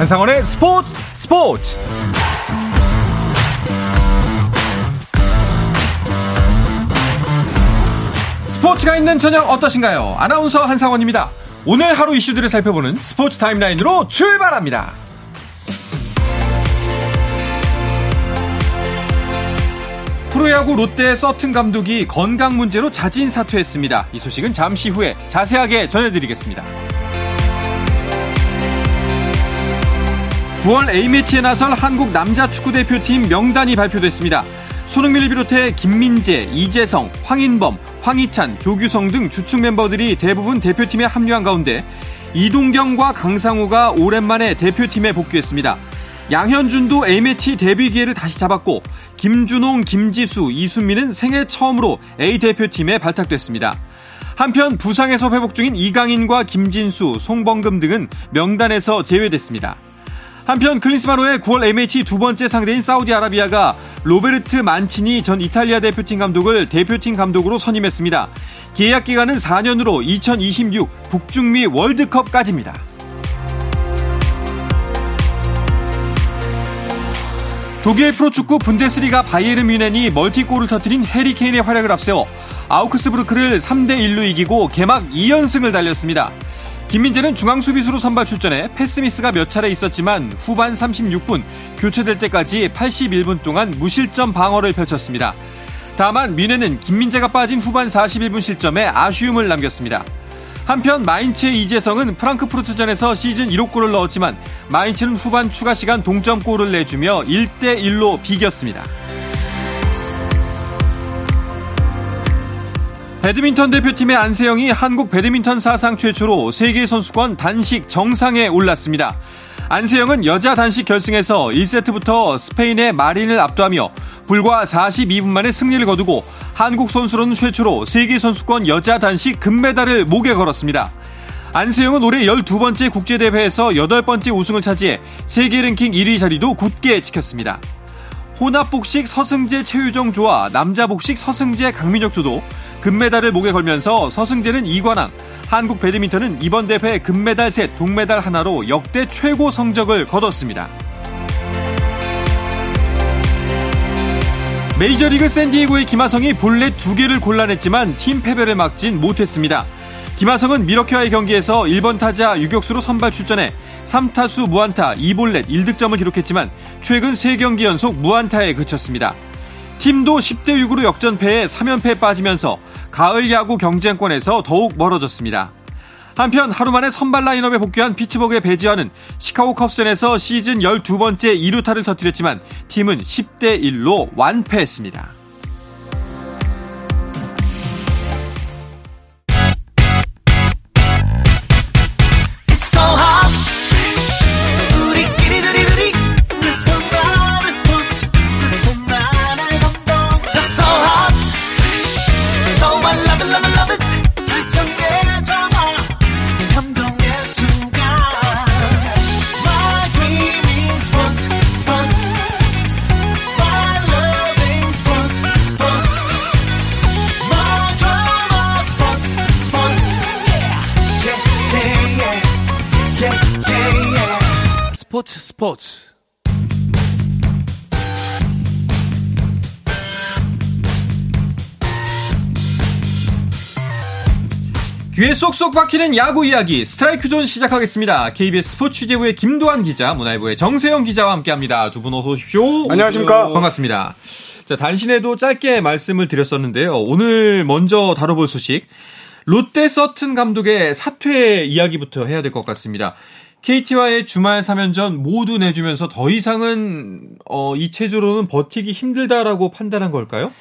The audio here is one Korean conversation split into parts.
한상원의 스포츠 스포츠 스포츠가 있는 저녁 어떠신가요? 아나운서 한상원입니다. 오늘 하루 이슈들을 살펴보는 스포츠 타임라인으로 출발합니다. 프로야구 롯데 서튼 감독이 건강 문제로 자진 사퇴했습니다. 이 소식은 잠시 후에 자세하게 전해드리겠습니다. 9월 A매치에 나설 한국 남자 축구대표팀 명단이 발표됐습니다. 손흥민을 비롯해 김민재, 이재성, 황인범, 황희찬, 조규성 등 주축 멤버들이 대부분 대표팀에 합류한 가운데 이동경과 강상우가 오랜만에 대표팀에 복귀했습니다. 양현준도 A매치 데뷔 기회를 다시 잡았고 김준홍, 김지수, 이순민은 생애 처음으로 A 대표팀에 발탁됐습니다. 한편 부상에서 회복 중인 이강인과 김진수, 송범금 등은 명단에서 제외됐습니다. 한편 클린스만호의 9월 A매치 두 번째 상대인 사우디아라비아가 로베르트 만치니 전 이탈리아 대표팀 감독을 대표팀 감독으로 선임했습니다. 계약 기간은 4년으로 2026 북중미 월드컵까지입니다. 독일 프로축구 분데스리가 바이에른 뮌헨이 멀티골을 터뜨린 해리 케인의 활약을 앞세워 아우크스부르크를 3대 1로 이기고 개막 2연승을 달렸습니다. 김민재는 중앙 수비수로 선발 출전해 패스미스가 몇 차례 있었지만 후반 36분 교체될 때까지 81분 동안 무실점 방어를 펼쳤습니다. 다만 미네는 김민재가 빠진 후반 41분 실점에 아쉬움을 남겼습니다. 한편 마인츠의 이재성은 프랑크푸르트전에서 시즌 1호 골을 넣었지만 마인츠는 후반 추가 시간 동점골을 내주며 1대1로 비겼습니다. 배드민턴 대표팀의 안세영이 한국 배드민턴 사상 최초로 세계 선수권 단식 정상에 올랐습니다. 안세영은 여자 단식 결승에서 1세트부터 스페인의 마린을 압도하며 불과 42분 만에 승리를 거두고 한국 선수로는 최초로 세계 선수권 여자 단식 금메달을 목에 걸었습니다. 안세영은 올해 12번째 국제대회에서 8번째 우승을 차지해 세계 랭킹 1위 자리도 굳게 지켰습니다. 혼합복식 서승재 최유정 조와 남자복식 서승재 강민혁 조도 금메달을 목에 걸면서 서승재는 2관왕, 한국 배드민턴은 이번 대회 금메달 셋, 동메달 하나로 역대 최고 성적을 거뒀습니다. 메이저리그 샌디에고의 김하성이 볼넷 두 개를 골라냈지만 팀 패배를 막진 못했습니다. 김하성은 미러키와의 경기에서 1번 타자 유격수로 선발 출전해 3타수 무안타 2볼넷 1득점을 기록했지만 최근 3경기 연속 무안타에 그쳤습니다. 팀도 10대 6으로 역전패에 3연패에 빠지면서 가을 야구 경쟁권에서 더욱 멀어졌습니다. 한편 하루 만에 선발 라인업에 복귀한 피츠버그의 배지와는 시카고 컵스전에서 시즌 12번째 2루타를 터뜨렸지만 팀은 10대 1로 완패했습니다. 스포츠 귀에 쏙쏙 박히는 야구 이야기 스트라이크 존 시작하겠습니다. KBS 스포츠 취재부의 김도환 기자, 문화일보의 정세영 기자와 함께합니다. 두 분 어서 오십시오. 안녕하십니까. 반갑습니다. 자, 단신에도 짧게 말씀을 드렸었는데요. 오늘 먼저 다뤄볼 소식. 롯데 서튼 감독의 사퇴 이야기부터 해야 될 것 같습니다. KT와의 주말 3연전 모두 내주면서 더 이상은 어, 이 체조로는 버티기 힘들다라고 판단한 걸까요?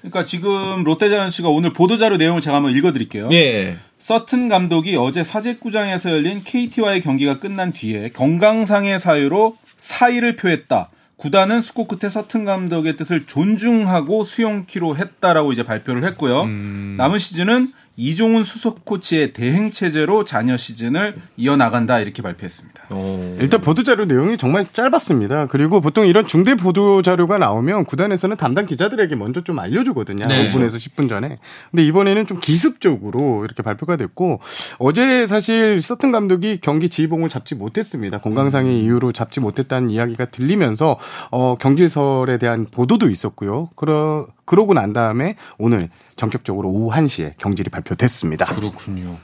그러니까 지금 롯데자이언츠가 오늘 보도자료 내용을 제가 한번 읽어드릴게요. 예. 서튼 감독이 어제 사직구장에서 열린 KT와의 경기가 끝난 뒤에 건강상의 사유로 사의를 표했다. 구단은 수고 끝에 서튼 감독의 뜻을 존중하고 수용키로 했다라고 이제 발표를 했고요. 음... 남은 시즌은 이종훈 수석 코치의 대행 체제로 잔여 시즌을 이어나간다 이렇게 발표했습니다. 오. 일단 보도 자료 내용이 정말 짧았습니다. 그리고 보통 이런 중대 보도 자료가 나오면 구단에서는 담당 기자들에게 먼저 좀 알려주거든요. 네. 5분에서 10분 전에. 근데 이번에는 좀 기습적으로 이렇게 발표가 됐고 어제 사실 서튼 감독이 경기 지휘봉을 잡지 못했습니다. 건강상의 이유로 잡지 못했다는 이야기가 들리면서 어, 경질설에 대한 보도도 있었고요. 그러 그러고 난 다음에 오늘 전격적으로 오후 1시에 경질이 발표됐습니다. 그렇군요.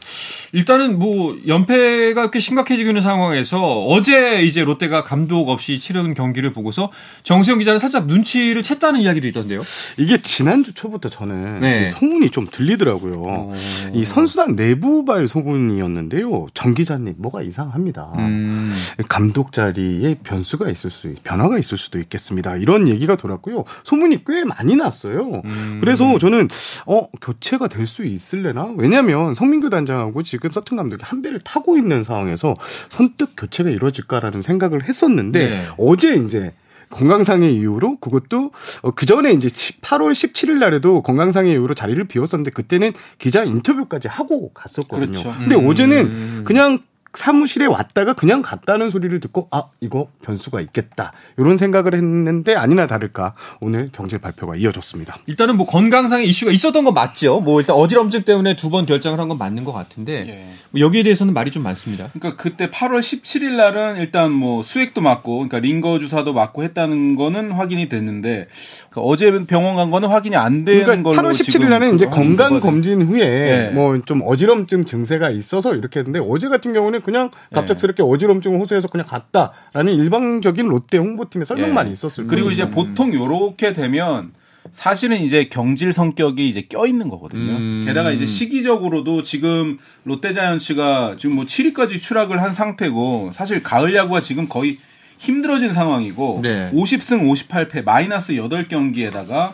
일단은 뭐 연패가 꽤 심각해지고 있는 상황에서 어제 이제 롯데가 감독 없이 치른 경기를 보고서 정세영 기자는 살짝 눈치를 챘다는 이야기도 있던데요. 이게 지난주 초부터 저는 네. 소문이 좀 들리더라고요. 오. 어. 이 선수단 내부발 소문이었는데요. 정 기자님 뭐가 이상합니다. 음. 감독 자리에 변수가 있을 수 변화가 있을 수도 있겠습니다. 이런 얘기가 돌았고요. 소문이 꽤 많이 났어요. 음. 그래서 저는 어 교체가 될 수 있을래나? 왜냐하면 성민규 단장하고 지금 서튼 감독이 한 배를 타고 있는 상황에서 선뜻 교체가 이루어질까라는 생각을 했었는데 네. 어제 이제 건강상의 이유로 그것도 어, 그 전에 이제 8월 17일 날에도 건강상의 이유로 자리를 비웠었는데 그때는 기자 인터뷰까지 하고 갔었거든요. 그렇죠. 근데 음. 어제는 그냥 사무실에 왔다가 그냥 갔다는 소리를 듣고 아 이거 변수가 있겠다 이런 생각을 했는데 아니나 다를까 오늘 경질 발표가 이어졌습니다. 일단은 뭐 건강상의 이슈가 있었던 건 맞죠. 뭐 일단 어지럼증 때문에 두 번 결정을 한 건 맞는 것 같은데 예. 뭐 여기에 대해서는 말이 좀 많습니다. 그러니까 그때 8월 17일 날은 일단 뭐 수액도 맞고 그러니까 링거 주사도 맞고 했다는 거는 확인이 됐는데 그러니까 어제 병원 간 거는 확인이 안된 그러니까 걸로 8월 17일 날은 이제 건강 검진 후에 예. 뭐좀 어지럼증 증세가 있어서 이렇게 했는데 어제 같은 경우는 그냥 갑작스럽게 네. 어지럼증을 호소해서 그냥 갔다라는 일방적인 롯데 홍보팀의 설명만 네. 있었을 그리고 이제 보통 요렇게 되면 사실은 이제 경질 성격이 이제 껴 있는 거거든요. 음. 게다가 이제 시기적으로도 지금 롯데자이언츠가 지금 뭐 7위까지 추락을 한 상태고 사실 가을 야구가 지금 거의 힘들어진 상황이고 네. 50승 58패 마이너스 8경기에다가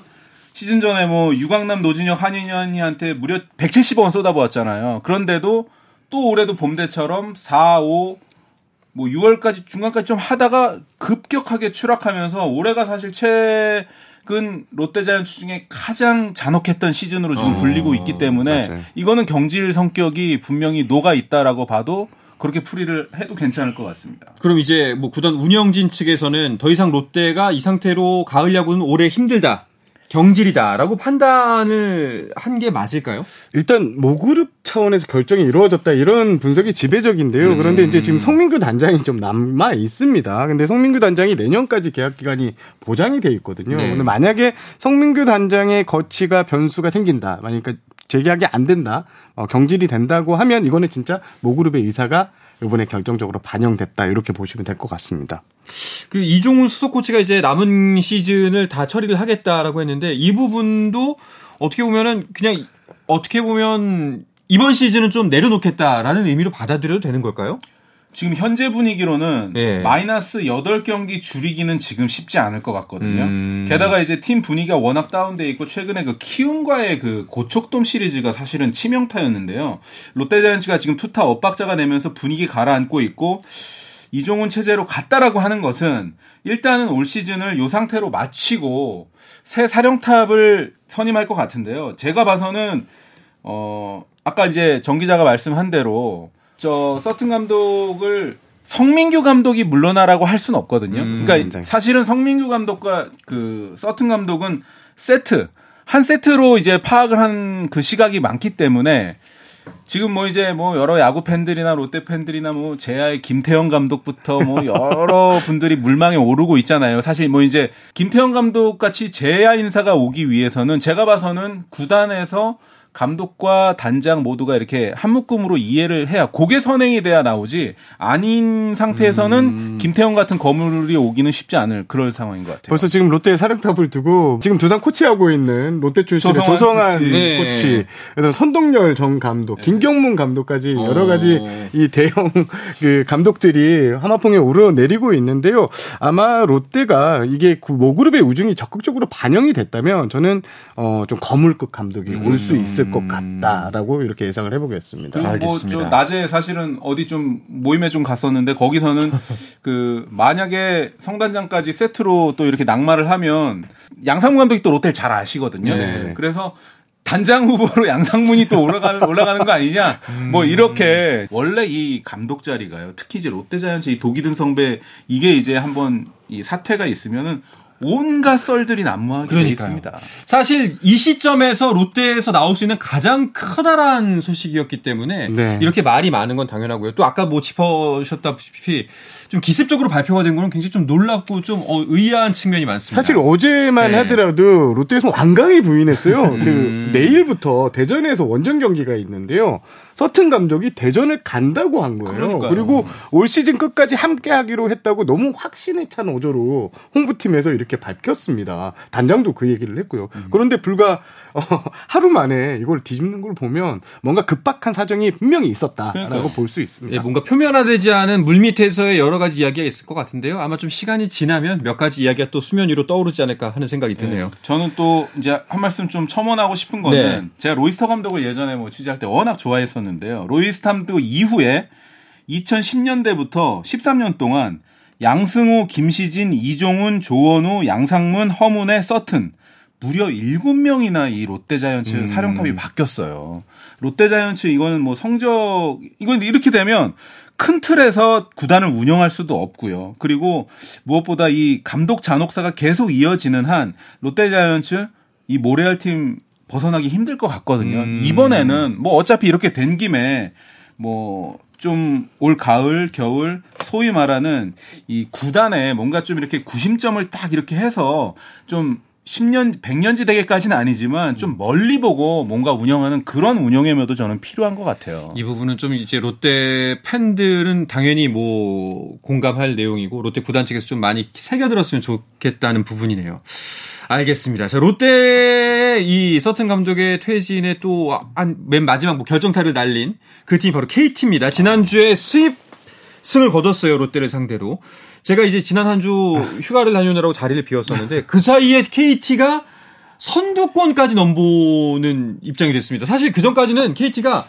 시즌 전에 뭐 유강남 노진혁 한인현이한테 무려 170원 쏟아부었잖아요. 그런데도 또 올해도 봄대처럼 4, 5, 뭐 6월까지 중간까지 좀 하다가 급격하게 추락하면서 올해가 사실 최근 롯데자이언츠 중에 가장 잔혹했던 시즌으로 지금 어, 불리고 있기 때문에 맞아요. 이거는 경질 성격이 분명히 녹아 있다라고 봐도 그렇게 풀이를 해도 괜찮을 것 같습니다. 그럼 이제 뭐 구단 운영진 측에서는 더 이상 롯데가 이 상태로 가을 야구는 올해 힘들다. 경질이다라고 판단을 한 게 맞을까요? 일단 모그룹 차원에서 결정이 이루어졌다 이런 분석이 지배적인데요. 음. 그런데 이제 지금 성민규 단장이 좀 남아 있습니다. 근데 성민규 단장이 내년까지 계약 기간이 보장이 돼 있거든요. 네. 근데 만약에 성민규 단장의 거치가 변수가 생긴다. 만약에 재계약이 안 된다. 어, 경질이 된다고 하면 이거는 진짜 모그룹의 의사가 이번에 결정적으로 반영됐다 이렇게 보시면 될 것 같습니다. 그 이종훈 수석 코치가 이제 남은 시즌을 다 처리를 하겠다라고 했는데 이 부분도 어떻게 보면은 그냥 어떻게 보면 이번 시즌은 좀 내려놓겠다라는 의미로 받아들여도 되는 걸까요? 지금 현재 분위기로는 예. 마이너스 8경기 줄이기는 지금 쉽지 않을 것 같거든요. 음. 게다가 이제 팀 분위기가 워낙 다운돼 있고 최근에 그 키움과의 그 고척돔 시리즈가 사실은 치명타였는데요. 롯데자이언츠가 지금 투타 엇박자가 내면서 분위기 가라앉고 있고 이종훈 체제로 갔다라고 하는 것은 일단은 올 시즌을 요 상태로 마치고 새 사령탑을 선임할 것 같은데요. 제가 봐서는 어 아까 이제 정 기자가 말씀한 대로 저 서튼 감독을 성민규 감독이 물러나라고 할 수는 없거든요. 음, 그러니까 굉장히. 사실은 성민규 감독과 그 서튼 감독은 세트 한 세트로 이제 파악을 한 그 시각이 많기 때문에 지금 뭐 이제 뭐 여러 야구 팬들이나 롯데 팬들이나 뭐 제야의 김태형 감독부터 뭐 여러 분들이 물망에 오르고 있잖아요. 사실 뭐 이제 김태형 감독 같이 제야 인사가 오기 위해서는 제가 봐서는 구단에서 감독과 단장 모두가 이렇게 한 묶음으로 이해를 해야 고개 선행이 돼야 나오지 아닌 상태에서는 음. 김태형 같은 거물이 오기는 쉽지 않을 그럴 상황인 것 같아요. 벌써 지금 롯데에 사령탑을 두고 지금 두산 코치하고 있는 롯데 출신의 조성한, 조성한 코치, 네. 코치 그다음 선동열 전 감독, 네. 김경문 감독까지 여러 가지 어. 이 대형 그 감독들이 하마풍에 오르내리고 있는데요. 아마 롯데가 이게 그 모그룹의 우중이 적극적으로 반영이 됐다면 저는 어좀 거물급 감독이 음. 올수 있을 있을 것 음. 같다라고 이렇게 예상을 해보겠습니다. 알겠습니다. 뭐 낮에 사실은 어디 좀 모임에 좀 갔었는데 거기서는 그 만약에 성단장까지 세트로 또 이렇게 낙마를 하면 양상무 감독이 또 롯데를 잘 아시거든요. 네. 그래서 단장 후보로 양상문이 또 올라가는 올라가는 거 아니냐? 음. 뭐 이렇게 원래 이 감독 자리가요. 특히 이제 롯데자이언츠 이 독이든 성배 이게 이제 한번 이 사태가 있으면은 온갖 썰들이 난무하게 돼 있습니다. 사실 이 시점에서 롯데에서 나올 수 있는 가장 커다란 소식이었기 때문에 네. 이렇게 말이 많은 건 당연하고요. 또 아까 뭐 짚어주셨다시피 좀 기습적으로 발표가 된 거는 굉장히 좀 놀랍고 좀 어, 의아한 측면이 많습니다. 사실 어제만 네. 하더라도 롯데에서 완강히 부인했어요. 그 음. 그 내일부터 대전에서 원정 경기가 있는데요. 서튼 감독이 대전을 간다고 한 거예요. 그러니까요. 그리고 올 시즌 끝까지 함께 하기로 했다고 너무 확신에 찬 어조로 홍보팀에서 이렇게 밝혔습니다. 단장도 그 얘기를 했고요. 음. 그런데 불과 어, 하루 만에 이걸 뒤집는 걸 보면 뭔가 급박한 사정이 분명히 있었다라고 볼 수 있습니다. 네, 뭔가 표면화되지 않은 물밑에서의 여러 가지 이야기가 있을 것 같은데요. 아마 좀 시간이 지나면 몇 가지 이야기가 또 수면 위로 떠오르지 않을까 하는 생각이 드네요. 네, 저는 또 이제 한 말씀 좀 첨언하고 싶은 거는 네. 제가 로이스터 감독을 예전에 뭐 취재할 때 워낙 좋아했었는데요. 로이스터 감독 이후에 2010년대부터 13년 동안 양승호, 김시진, 이종훈, 조원우, 양상문, 허문의 서튼 무려 7명이나 이 롯데자이언츠 음. 사령탑이 바뀌었어요. 롯데자이언츠 이거는 뭐 성적 이건 이렇게 되면 큰 틀에서 구단을 운영할 수도 없고요. 그리고 무엇보다 이 감독 잔혹사가 계속 이어지는 한 롯데자이언츠 이 모래알 팀 벗어나기 힘들 것 같거든요. 음. 이번에는 뭐 어차피 이렇게 된 김에 뭐 좀 올 가을, 겨울 소위 말하는 이 구단에 뭔가 좀 이렇게 구심점을 딱 이렇게 해서 좀 10년, 100년지 대계까지는 아니지만 좀 멀리 보고 뭔가 운영하는 그런 운영의묘도 저는 필요한 것 같아요. 이 부분은 좀 이제 롯데 팬들은 당연히 뭐 공감할 내용이고 롯데 구단 측에서 좀 많이 새겨들었으면 좋겠다는 부분이네요. 알겠습니다. 자, 롯데 이 서튼 감독의 퇴진에 또 한 맨 마지막 뭐 결정타를 날린 그 팀이 바로 KT입니다. 지난주에 수입 승을 거뒀어요. 롯데를 상대로. 제가 이제 지난 한 주 휴가를 다녀오느라고 자리를 비웠었는데 그 사이에 KT가 선두권까지 넘보는 입장이 됐습니다. 사실 그 전까지는 KT가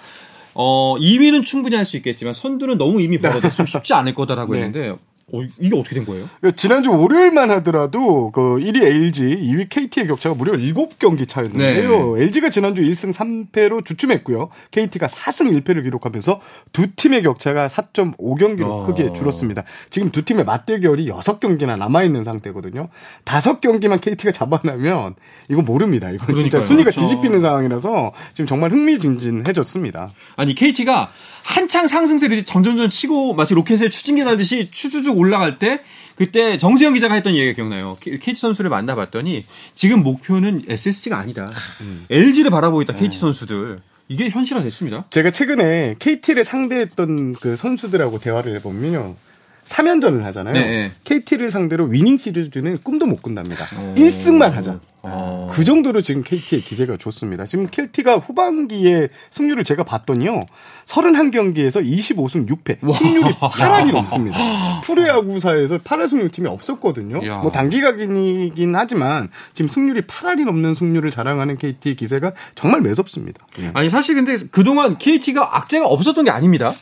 어 2위는 충분히 할 수 있겠지만 선두는 너무 이미 벌어져서 좀 쉽지 않을 거다라고 네. 했는데 어, 이게 어떻게 된 거예요? 지난주 월요일만 하더라도 그 1위 LG, 2위 KT의 격차가 무려 7경기 차였는데요. 네. LG가 지난주 1승 3패로 주춤했고요. KT가 4승 1패를 기록하면서 두 팀의 격차가 4.5경기로 어. 크게 줄었습니다. 지금 두 팀의 맞대결이 6경기나 남아 있는 상태거든요. 5경기만 KT가 잡아내면 이거 모릅니다. 이거 진짜 순위가 그렇죠. 뒤집히는 상황이라서 지금 정말 흥미진진해졌습니다. 아니 KT가 한창 상승세를 점점점 치고 마치 로켓의 추진기 달듯이 추주죽 올라갈 때 그때 정세영 기자가 했던 얘기가 기억나요. KT 선수를 만나봤더니 지금 목표는 SSG가 아니다. 음. LG를 바라보고 있다. KT 음. 선수들. 이게 현실화 됐습니다. 제가 최근에 KT를 상대했던 그 선수들하고 대화를 해보면요. 3연전을 하잖아요. 네. KT를 상대로 위닝 시리즈는 꿈도 못 꾼답니다. 오. 1승만 하자. 오. 그 정도로 지금 KT의 기세가 좋습니다. 지금 KT가 후반기에 승률을 제가 봤더니요. 31경기에서 25승 6패. 와. 승률이 8할이 넘습니다. 프로야구사에서 8할 승률 팀이 없었거든요. 야. 뭐 단기간이긴 하지만 지금 승률이 8할이 넘는 승률을 자랑하는 KT의 기세가 정말 매섭습니다. 예. 아니 사실 근데 그동안 KT가 악재가 없었던 게 아닙니다.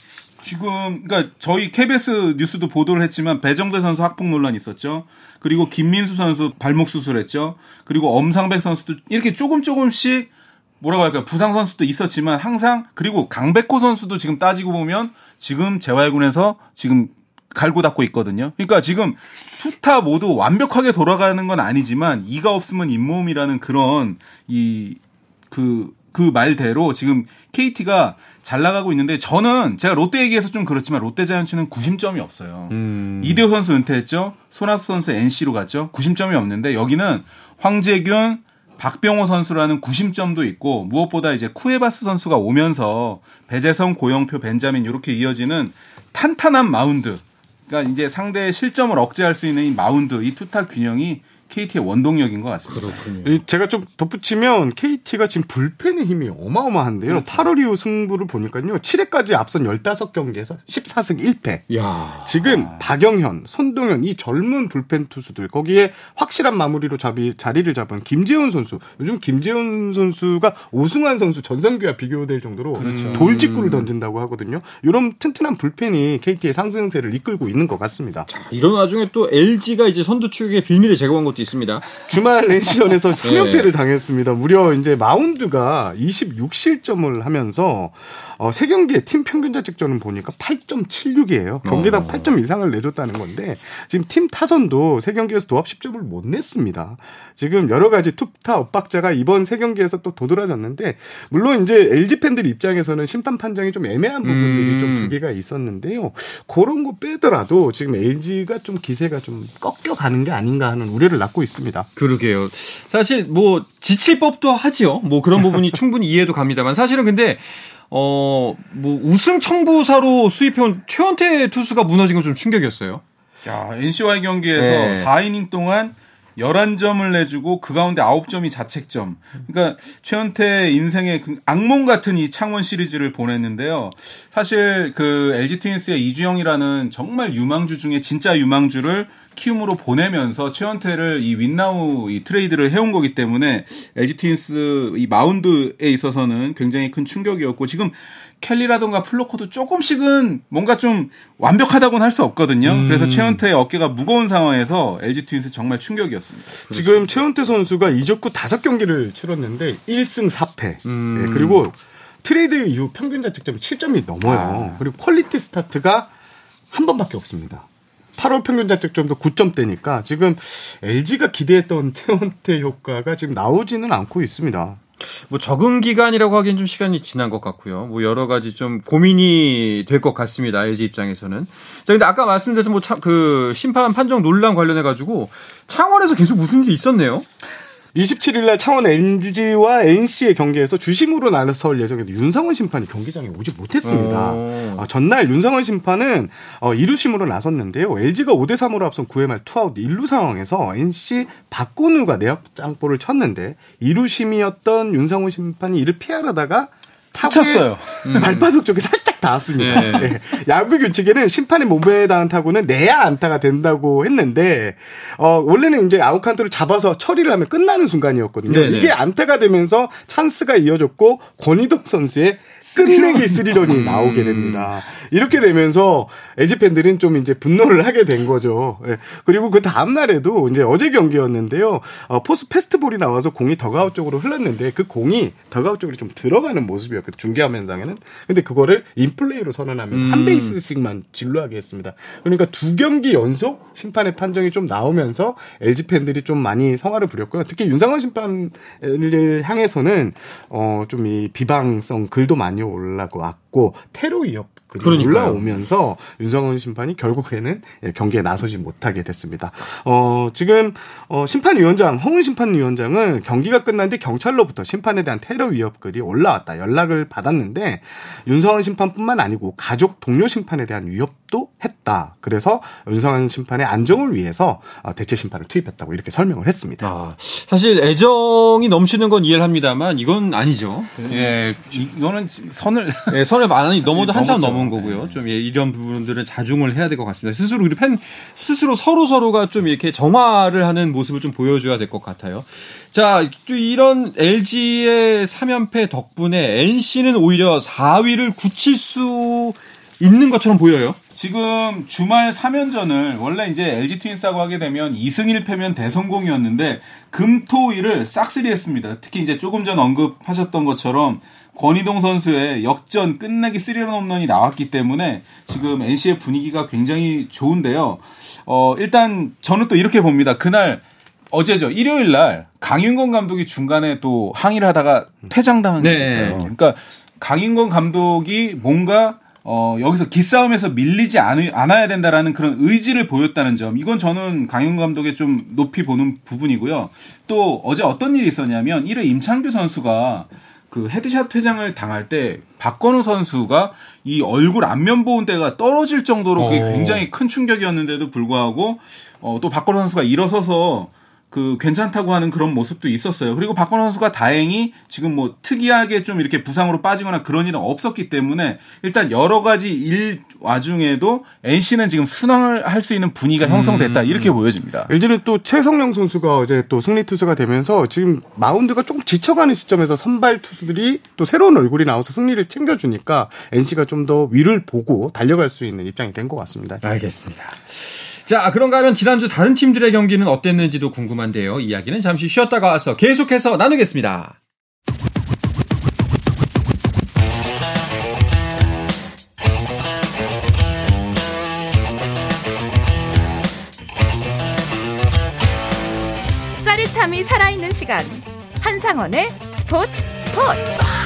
지금 그러니까 저희 KBS 뉴스도 보도를 했지만 배정대 선수 학폭 논란 있었죠. 그리고 김민수 선수 발목 수술했죠. 그리고 엄상백 선수도 이렇게 조금 조금씩 뭐라고 할까요? 부상 선수도 있었지만 항상 그리고 강백호 선수도 지금 따지고 보면 지금 재활군에서 지금 갈고 닦고 있거든요. 그러니까 지금 투타 모두 완벽하게 돌아가는 건 아니지만 이가 없으면 잇몸이라는 그런 이 그 그 말대로 지금 KT가 잘 나가고 있는데 저는 제가 롯데 얘기해서 좀 그렇지만 롯데 자이언츠는 구심점이 없어요. 음. 이대호 선수 은퇴했죠. 손학수 선수 NC로 갔죠. 구심점이 없는데 여기는 황재균, 박병호 선수라는 구심점도 있고 무엇보다 이제 쿠에바스 선수가 오면서 배제성, 고영표, 벤자민 이렇게 이어지는 탄탄한 마운드. 그러니까 이제 상대의 실점을 억제할 수 있는 이 마운드, 이 투타 균형이 KT의 원동력인 것 같습니다. 그렇군요. 제가 좀 덧붙이면 KT가 지금 불펜의 힘이 어마어마한데요. 그렇죠. 8월 이후 승부를 보니까요. 7회까지 앞선 15경기에서 14승 1패. 야. 지금 아. 박영현, 손동현 이 젊은 불펜 투수들 거기에 확실한 마무리로 잡이, 자리를 잡은 김재윤 선수. 요즘 김재윤 선수가 오승환 선수 전성기와 비교될 정도로 그렇죠. 돌직구를 던진다고 하거든요. 이런 튼튼한 불펜이 KT의 상승세를 이끌고 있는 것 같습니다. 자, 이런 와중에 또 LG가 이제 선두 추격에 빌미를 제공한 것도 것도 있습니다. 주말 NC전에서 3연패를 네. 당했습니다. 무려 이제 마운드가 26실점을 하면서 어, 세 경기의 팀 평균 자책점을 보니까 8.76이에요. 경기당 어. 8점 이상을 내줬다는 건데 지금 팀 타선도 세 경기에서 도합 10점을 못 냈습니다. 지금 여러 가지 툭타 엇박자가 이번 세 경기에서 또 도드라졌는데 물론 이제 LG 팬들 입장에서는 심판 판정이 좀 애매한 부분들이 음. 좀두 개가 있었는데요. 그런 거 빼더라도 지금 LG가 좀 기세가 좀 꺾여가는 게 아닌가 하는 우려를 낳고 있습니다. 그러게요. 사실 뭐 지칠 법도 하지요. 뭐 그런 부분이 충분히 이해도 갑니다만 사실은 근데 어, 뭐 우승 청부사로 수입해온 최원태 투수가 무너진 건 좀 충격이었어요. 야, NC와의 경기에서 네. 4이닝 동안 11점을 내주고 그 가운데 9점이 자책점. 그러니까 최현태 인생의 그 악몽 같은 이 창원 시리즈를 보냈는데요. 사실 그 LG 트윈스의 이주형이라는 정말 유망주 중에 진짜 유망주를 키움으로 보내면서 최원태를 이 win now 이 트레이드를 해온 거기 때문에 LG 트윈스 이 마운드에 있어서는 굉장히 큰 충격이었고 지금 켈리라던가 플럿코도 조금씩은 뭔가 좀 완벽하다고는 할 수 없거든요. 음. 그래서 최원태의 어깨가 무거운 상황에서 LG 트윈스 정말 충격이었습니다. 그렇습니다. 지금 최원태 선수가 이적 후 5경기를 치렀는데 1승 4패. 음. 네, 그리고 트레이드 이후 평균 자책점이 7점이 넘어요. 아. 그리고 quality start가 한 번밖에 없습니다. 8월 평균 자책점도 9점대니까 지금 LG가 기대했던 최원태 효과가 지금 나오지는 않고 있습니다. 뭐 적응 기간이라고 하기엔 좀 시간이 지난 것 같고요. 뭐 여러 가지 좀 고민이 될 것 같습니다. LG 입장에서는. 자, 근데 아까 말씀드렸던 뭐 그 심판 판정 논란 관련해 가지고 창원에서 계속 무슨 일이 있었네요. 27일 날 창원 LG와 NC의 경기에서 주심으로 나설 예정인데 윤상원 심판이 경기장에 오지 못했습니다. 어, 전날 윤상원 심판은 어, 2루심으로 나섰는데요. LG가 5대 3으로 앞선 9회 말 투아웃 1루 상황에서 NC 박건우가 내야 땅볼을 쳤는데 2루심이었던 윤상원 심판이 이를 피하려다가 스쳤어요. 발바닥 쪽에 살짝 닿았습니다. 네. 네. 야구 규칙에는 심판의 몸에 닿은 타구는 내야 안타가 된다고 했는데 어 원래는 이제 아웃 카운트를 잡아서 처리를 하면 끝나는 순간이었거든요. 네네. 이게 안타가 되면서 찬스가 이어졌고 권희동 선수의 끝내기 스리런이 나오게 됩니다. 이렇게 되면서 LG 팬들은 좀 이제 분노를 하게 된 거죠. 예. 그리고 그 다음 날에도 이제 어제 경기였는데요. 어, 포수 패스트볼이 나와서 공이 더그아웃 쪽으로 흘렀는데 그 공이 더그아웃 쪽으로 좀 들어가는 모습이었거든요. 중계 화면상에는. 근데 그거를 인플레이로 선언하면서 음. 한 베이스씩만 진루하게 했습니다. 그러니까 두 경기 연속 심판의 판정이 좀 나오면서 LG 팬들이 좀 많이 성화를 부렸고요. 특히 윤상원 심판을 향해서는 어, 좀 이 비방성 글도 많이 올라고 왔고 테러 위협 글이 올라오면서 윤성원 심판이 결국에는 예, 경기에 나서지 못하게 됐습니다. 어, 지금 어, 심판위원장 허훈 심판위원장은 경기가 끝났는데 경찰로부터 심판에 대한 테러 위협 글이 올라왔다 연락을 받았는데 윤성원 심판뿐만 아니고 가족 동료 심판에 대한 위협도 했다. 그래서 윤성원 심판의 안정을 위해서 어, 대체 심판을 투입했다고 이렇게 설명을 했습니다. 아, 사실 애정이 넘치는 건 이해를 합니다만 이건 아니죠. 예, 이거는 선을 예, 선을 많이 넘어도 한참 넘어. 넘은 거고요. 좀 예, 이런 부분들은 자중을 해야 될 것 같습니다. 스스로 우리 팬 스스로 서로 서로가 좀 이렇게 정화를 하는 모습을 좀 보여줘야 될 것 같아요. 자, 또 이런 LG의 3연패 덕분에 NC는 오히려 4위를 굳힐 수 있는 것처럼 보여요. 지금 주말 3연전을 원래 이제 LG 트윈스하고 하게 되면 2승 1패면 대성공이었는데 금토일을 싹쓸이 했습니다. 특히 이제 조금 전 언급하셨던 것처럼 권희동 선수의 역전 끝내기 스리런 홈런이 나왔기 때문에 지금 NC의 분위기가 굉장히 좋은데요. 어, 일단 저는 또 이렇게 봅니다. 그날 어제죠. 일요일 날 강윤건 감독이 중간에 또 항의를 하다가 퇴장당한 게 네. 있어요. 그러니까 강인권 감독이 뭔가 어, 여기서 기싸움에서 밀리지 않, 않아야 된다라는 그런 의지를 보였다는 점. 이건 저는 강인권 감독의 좀 높이 보는 부분이고요. 또 어제 어떤 일이 있었냐면 1회 임찬규 선수가 그 headshot 퇴장을 당할 때 박건우 선수가 이 얼굴 안면 보호대가 떨어질 정도로 그게 어. 굉장히 큰 충격이었는데도 불구하고 어, 또 박건우 선수가 일어서서 그 괜찮다고 하는 그런 모습도 있었어요. 그리고 박건우 선수가 다행히 지금 뭐 특이하게 좀 이렇게 부상으로 빠지거나 그런 일은 없었기 때문에 일단 여러 가지 일 와중에도 NC는 지금 순항을 할 수 있는 분위기가 음. 형성됐다 이렇게 보여집니다. LG는 또 최성령 선수가 어제 또 승리 투수가 되면서 지금 마운드가 조금 지쳐가는 시점에서 선발 투수들이 또 새로운 얼굴이 나와서 승리를 챙겨주니까 NC가 좀 더 위를 보고 달려갈 수 있는 입장이 된 것 같습니다. 알겠습니다. 자, 그런가 하면 지난주 다른 팀들의 경기는 어땠는지도 궁금한데요. 이야기는 잠시 쉬었다가 와서 계속해서 나누겠습니다. 짜릿함이 살아있는 시간. 한상원의 스포츠 스포츠.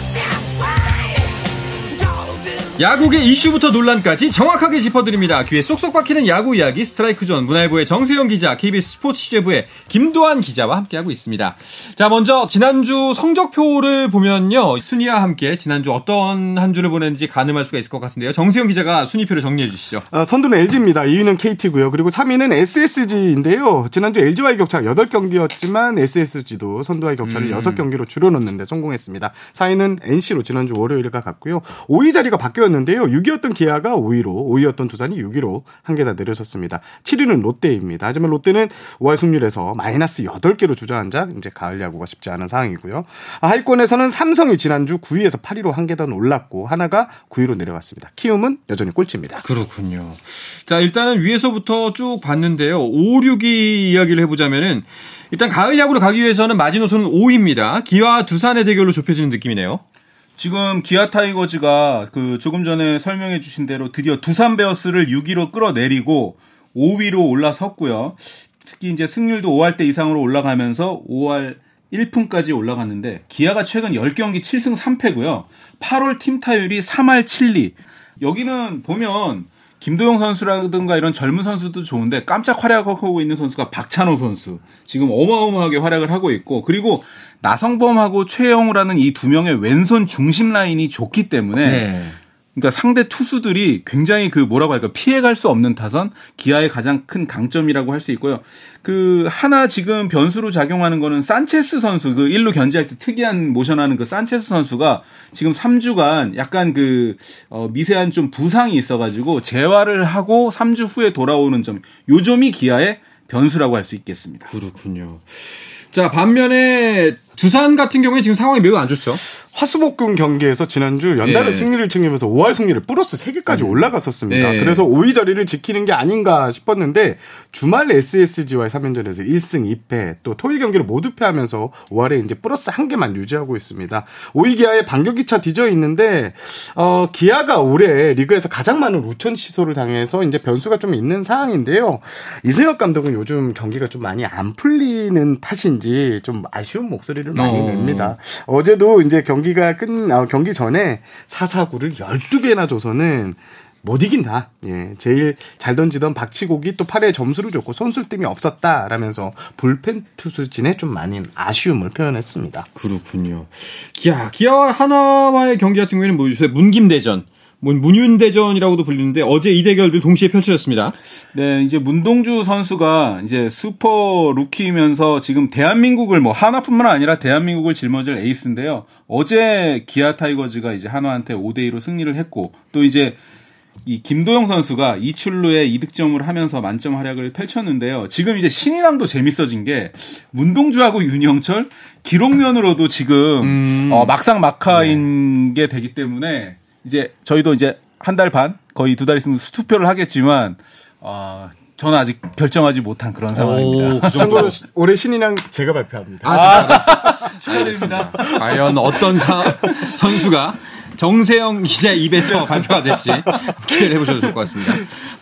야구계 이슈부터 논란까지 정확하게 짚어드립니다. 귀에 쏙쏙 박히는 야구 이야기 스트라이크존 문화일보의 정세영 기자, KBS 스포츠 취재부의 김도환 기자와 함께하고 있습니다. 자, 먼저 지난주 성적표를 보면요. 순위와 함께 지난주 어떤 한 주를 보냈는지 가늠할 수가 있을 것 같은데요. 정세영 기자가 순위표를 정리해 주시죠. 어, 선두는 LG입니다. 2위는 KT고요. 그리고 3위는 SSG인데요. 지난주 LG와의 격차 8경기였지만 SSG도 선두와의 격차를 음. 6경기로 줄여놓는데 성공했습니다. 4위는 NC로 지난주 월요일과 같고요. 5위 자리가 바뀌어 6위였는데요. 6위였던 기아가 5위로, 5위였던 두산이 6위로 한 개 다 내려섰습니다. 7위는 롯데입니다. 하지만 롯데는 5할 승률에서 마이너스 8개로 주저앉아 이제 가을 야구가 쉽지 않은 상황이고요. 하위권에서는 삼성이 지난주 9위에서 8위로 한 계단 올랐고 하나가 9위로 내려갔습니다. 키움은 여전히 꼴찌입니다. 그렇군요. 자, 일단은 위에서부터 쭉 봤는데요. 5, 6위 이야기를 해보자면은 일단 가을 야구로 가기 위해서는 마지노선은 5위입니다. 기와 두산의 대결로 좁혀지는 느낌이네요. 지금 기아 타이거즈가 그 조금 전에 설명해 주신 대로 드디어 두산 베어스를 6위로 끌어내리고 5위로 올라섰고요. 특히 이제 승률도 5할 때 이상으로 올라가면서 5할 1푼까지 올라갔는데 기아가 최근 10경기 7승 3패고요. 8월 팀 타율이 3할 7리. 여기는 보면 김도영 선수라든가 이런 젊은 선수도 좋은데 깜짝 활약하고 있는 선수가 박찬호 선수. 지금 어마어마하게 활약을 하고 있고 그리고 나성범하고 최영우라는 이 두 명의 왼손 중심 라인이 좋기 때문에 네. 그러니까 상대 투수들이 굉장히 그 뭐라고 할까 피해갈 수 없는 타선 기아의 가장 큰 강점이라고 할 수 있고요. 그 하나 지금 변수로 작용하는 거는 산체스 선수 그 일루 견제할 때 특이한 모션하는 그 산체스 선수가 지금 3주간 약간 그 어, 미세한 좀 부상이 있어가지고 재활을 하고 3주 후에 돌아오는 점 요점이 기아의 변수라고 할 수 있겠습니다. 그렇군요. 자, 반면에 두산 같은 경우에 지금 상황이 매우 안 좋죠. 화수복금 경기에서 지난주 연달아 예. 승리를 챙기면서 5할 승리를 플러스 3개까지 음. 올라갔었습니다. 예. 그래서 5위 자리를 지키는 게 아닌가 싶었는데 주말 SSG와의 3연전에서 1승 2패 또 토일 경기를 모두 패하면서 5할에 이제 플러스 1개만 유지하고 있습니다. 5위 기아의 반격기차 뒤져 있는데 어 기아가 올해 리그에서 가장 많은 우천 취소를 당해서 이제 변수가 좀 있는 상황인데요. 이승엽 감독은 요즘 경기가 좀 많이 안 풀리는 탓인지 좀 아쉬운 목소리를 많이 어. 냅니다. 어제도 이제 경기 경기가 끝, 아, 경기 전에 사사구를 12개나 줘서는 못 이긴다. 예. 제일 잘 던지던 박치곡이 또 팔에 점수를 줬고 손쓸 뜸이 없었다라면서 불펜 투수진에 좀 많은 아쉬움을 표현했습니다. 그렇군요. 기아, 기아와 하나와의 경기 같은 경우에는 뭐 요새 문김대전 뭐 문윤대전이라고도 불리는데 어제 이 대결들 동시에 펼쳐졌습니다. 네, 이제 문동주 선수가 이제 슈퍼 루키면서 지금 대한민국을 뭐 한화뿐만 아니라 대한민국을 짊어질 에이스인데요. 어제 기아 타이거즈가 이제 한화한테 5대 2로 승리를 했고 또 이제 이 김도영 선수가 이출루에 이득점을 하면서 만점 활약을 펼쳤는데요. 지금 이제 신인왕도 재밌어진 게 문동주하고 윤영철 기록면으로도 지금 음. 어, 막상 막하인 네. 게 되기 때문에 이제 저희도 이제 한 달 반, 거의 두 달 있으면 수투표를 하겠지만, 어, 저는 아직 결정하지 못한 그런 상황입니다. 그 참고로 올해 신인왕 제가 발표합니다. 아, 축하드립니다. 과연 어떤 사, 선수가 정세영 기자 입에서 발표가 될지 기대를 해보셔도 좋을 것 같습니다.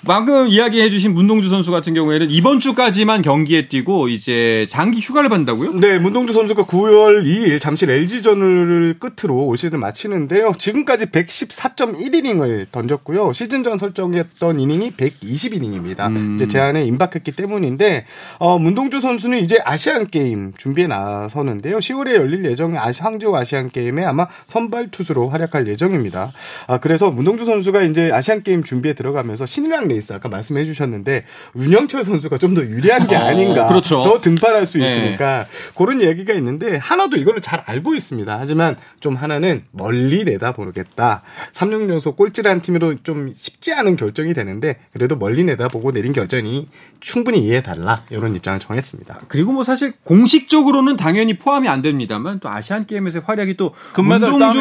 방금 이야기해주신 문동주 선수 같은 경우에는 이번 주까지만 경기에 뛰고 이제 장기 휴가를 받는다고요? 네, 문동주 선수가 9월 2일 잠실 LG전을 끝으로 올 시즌 마치는데요. 지금까지 114.1이닝을 던졌고요. 시즌 전 설정했던 이닝이 120이닝입니다. 음. 이제 제한에 임박했기 때문인데 어, 문동주 선수는 이제 아시안 게임 준비에 나서는데요. 10월에 열릴 예정인 아시 항저우 아시안 게임에 아마 선발 투수로 활약할 예정입니다. 아, 그래서 문동주 선수가 이제 아시안 게임 준비에 들어가면서 신인왕 레이스 아까 말씀해 주셨는데 윤영철 선수가 좀 더 유리한 게 어, 아닌가. 어, 그렇죠. 더 등판할 수 네. 있으니까 네. 그런 얘기가 있는데 한화도 이거를 잘 알고 있습니다. 하지만 좀 한화는 멀리 내다 보겠다. 3년 연속 꼴찌라는 팀으로 좀 쉽지 않은 결정이 되는데 그래도 멀리 내다보고 내린 결정이 충분히 이해해 달라. 이런 입장을 정했습니다. 그리고 뭐 사실 공식적으로는 당연히 포함이 안 됩니다만 또 아시안 게임에서의 활약이 또 문동주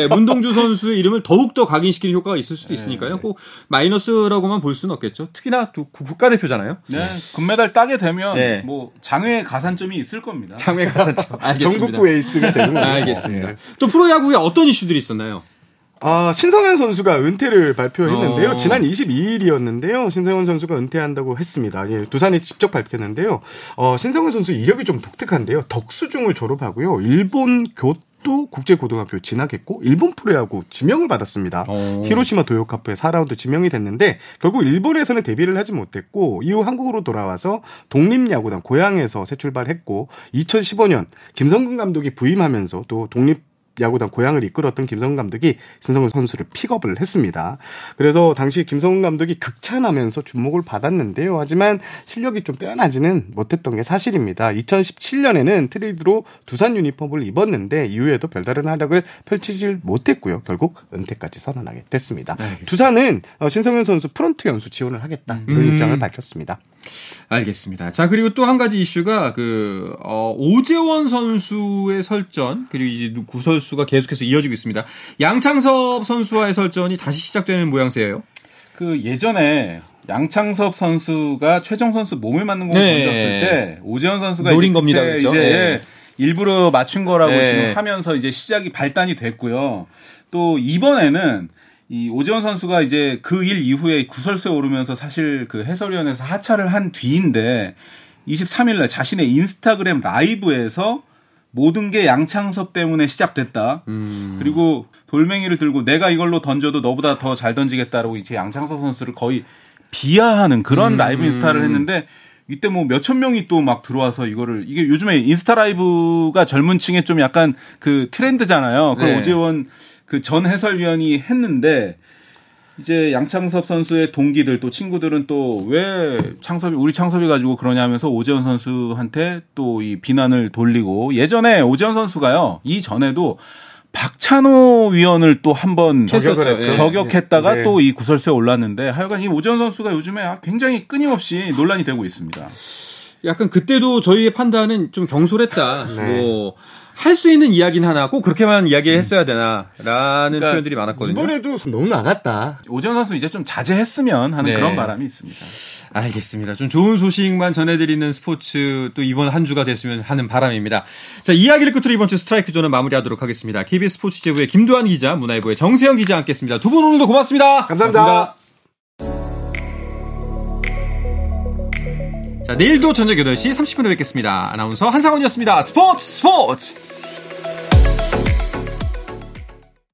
예, 문동주 선수의 이름을 더욱 더 각인시키는 효과가 있을 수도 네. 있으니까요. 꼭 마이너스라고 선수라고만 볼 수는 없겠죠. 특히나 또 국가대표잖아요. 네, 금메달 따게 되면 네. 뭐 장외 가산점이 있을 겁니다. 장외 가산점. 전국구 에이스가 되는 거예요. 알겠습니다. 네. 또 프로야구에 어떤 이슈들이 있었나요? 아, 신성현 선수가 은퇴를 발표했는데요. 어. 지난 22일이었는데요. 신성현 선수가 은퇴한다고 했습니다. 예, 두산이 직접 밝혔는데요. 어, 신성현 선수 이력이 좀 독특한데요. 덕수중을 졸업하고요. 일본 교 토 국제고등학교 진학했고 일본 프로야구 지명을 받았습니다. 오. 어. 히로시마 도요카프에 4라운드 지명이 됐는데 결국 일본에서는 데뷔를 하지 못했고 이후 한국으로 돌아와서 독립야구단 고향에서 새 출발했고 2015년 김성근 감독이 부임하면서 또 독립 야구단 고양을 이끌었던 김성근 감독이 신성현 선수를 픽업을 했습니다. 그래서 당시 김성근 감독이 극찬하면서 주목을 받았는데요. 하지만 실력이 좀 빼어나지는 못했던 게 사실입니다. 2017년에는 트레이드로 두산 유니폼을 입었는데 이후에도 별다른 활약을 펼치질 못했고요. 결국 은퇴까지 선언하게 됐습니다. 네, 두산은 어, 신성현 선수 프런트 연수 지원을 하겠다 이런 음. 입장을 밝혔습니다. 알겠습니다. 자 그리고 또 한 가지 이슈가 그 어, 오재원 선수의 설전 그리고 이제 구설수가 계속해서 이어지고 있습니다. 양창섭 선수와의 설전이 다시 시작되는 모양새예요. 그 예전에 양창섭 선수가 최정 선수 몸을 맞는 공을 네. 던졌을 때 오재원 선수가 노린 겁니다. 그렇죠? 이제 네. 일부러 맞춘 거라고 네. 지금 하면서 이제 시작이 발단이 됐고요. 또 이번에는 이 오재원 선수가 이제 그 일 이후에 구설수에 오르면서 사실 그 해설위원회에서 하차를 한 뒤인데 23일 날 자신의 인스타그램 라이브에서 모든 게 양창섭 때문에 시작됐다. 음. 그리고 돌멩이를 들고 내가 이걸로 던져도 너보다 더 잘 던지겠다라고 이제 양창섭 선수를 거의 비하하는 그런 음. 라이브 인스타를 했는데 이때 뭐 몇천 명이 또 막 들어와서 이거를 이게 요즘에 인스타 라이브가 젊은 층에 좀 약간 그 트렌드잖아요. 그 네. 오재원 그 전 해설위원이 했는데 이제 양창섭 선수의 동기들 또 친구들은 또 왜 창섭이 우리 창섭이 가지고 그러냐면서 오재원 선수한테 또 이 비난을 돌리고 예전에 오재원 선수가요 이 전에도 박찬호 위원을 또 한번 저격했다가 네. 또이 구설수에 올랐는데 하여간 이 오재원 선수가 요즘에 굉장히 끊임없이 논란이 되고 있습니다. 약간 그때도 저희의 판단은 좀 경솔했다. 네. 뭐 할 수 있는 이야기는 하나 꼭 그렇게만 이야기했어야 되나라는 그러니까 표현들이 많았거든요. 이번에도 너무 나갔다. 오전 선수 이제 좀 자제했으면 하는 네. 그런 바람이 있습니다. 알겠습니다. 좀 좋은 소식만 전해드리는 스포츠 또 이번 한 주가 됐으면 하는 바람입니다. 자 이야기를 끝으로 이번 주 스트라이크 존은 마무리하도록 하겠습니다. KBS 스포츠 제부의 김두한 기자, 문화일보의 정세영 기자 함께했습니다. 두 분 오늘도 고맙습니다. 감사합니다. 고맙습니다. 자, 내일도 저녁 8시 30분에 뵙겠습니다. 아나운서 한상원이었습니다. 스포츠 스포츠!